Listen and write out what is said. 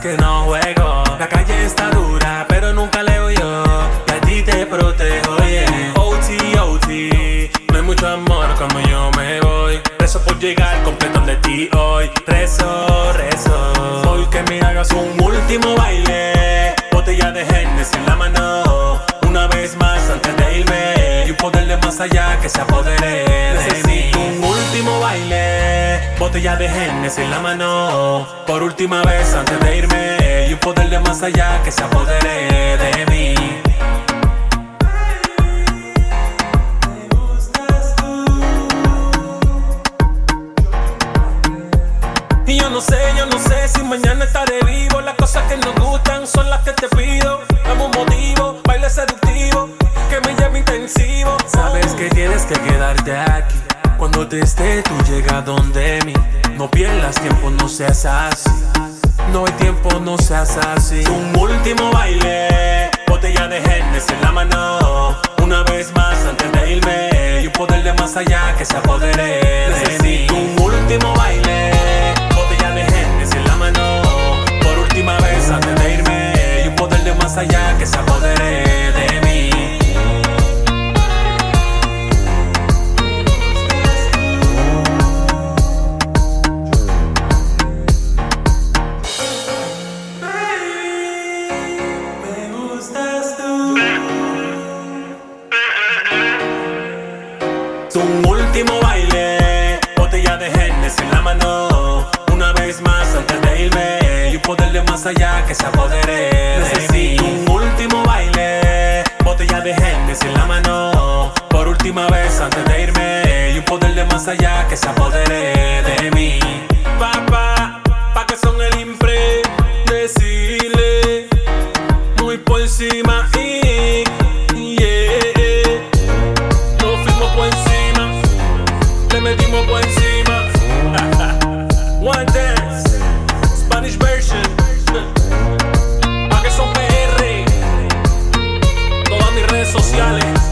que no juego. La calle está dura, pero nunca leo yo. Y a ti te protejo, yeah. OT, OT. No hay mucho amor cuando yo me voy. Rezo por llegar completo de ti hoy. Rezo, rezo. Hoy que me hagas un último baile. Botella de genes en la mano. Una vez más antes de irme. Y un poder de más allá que se apodere de mí. Último baile. Botella de genes en la mano. Por última vez antes de irme. Y un poder de más allá que se apodere de mí. Y yo no sé, yo no sé si mañana estaré vivo. Las cosas que nos gustan son las que te pido. Dame un motivo, baile seductivo, que me llame intensivo. Sabes que tienes que quedarte aquí. Cuando te esté, tú llega donde mí. No pierdas tiempo, no seas así. No hay tiempo, no seas así. Un último baile, botella de genes en la mano. Una vez más antes de irme. Y un poder de más allá que se apodere de mí. Un último baile, botella de genes en la mano. Por última vez antes de irme. Y un poder de más allá que se apodere Tú. Un último baile, botella de genes en la mano. Una vez más antes de irme. Y un poder de más allá que se apodere de mí. Un último baile, botella de genes en la mano. Por última vez antes de irme. Y un poder de más allá que se apodere encima y yeah. Nos fuimos por encima, le metimos por encima. One dance, Spanish version. Pa' que son PR. Todas mis redes sociales.